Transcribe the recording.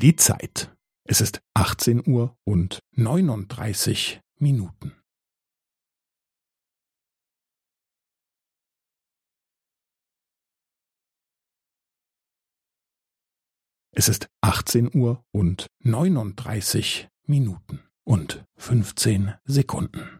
Die Zeit. Es ist 18 Uhr und 39 Minuten. Es ist 18 Uhr und 39 Minuten und 15 Sekunden.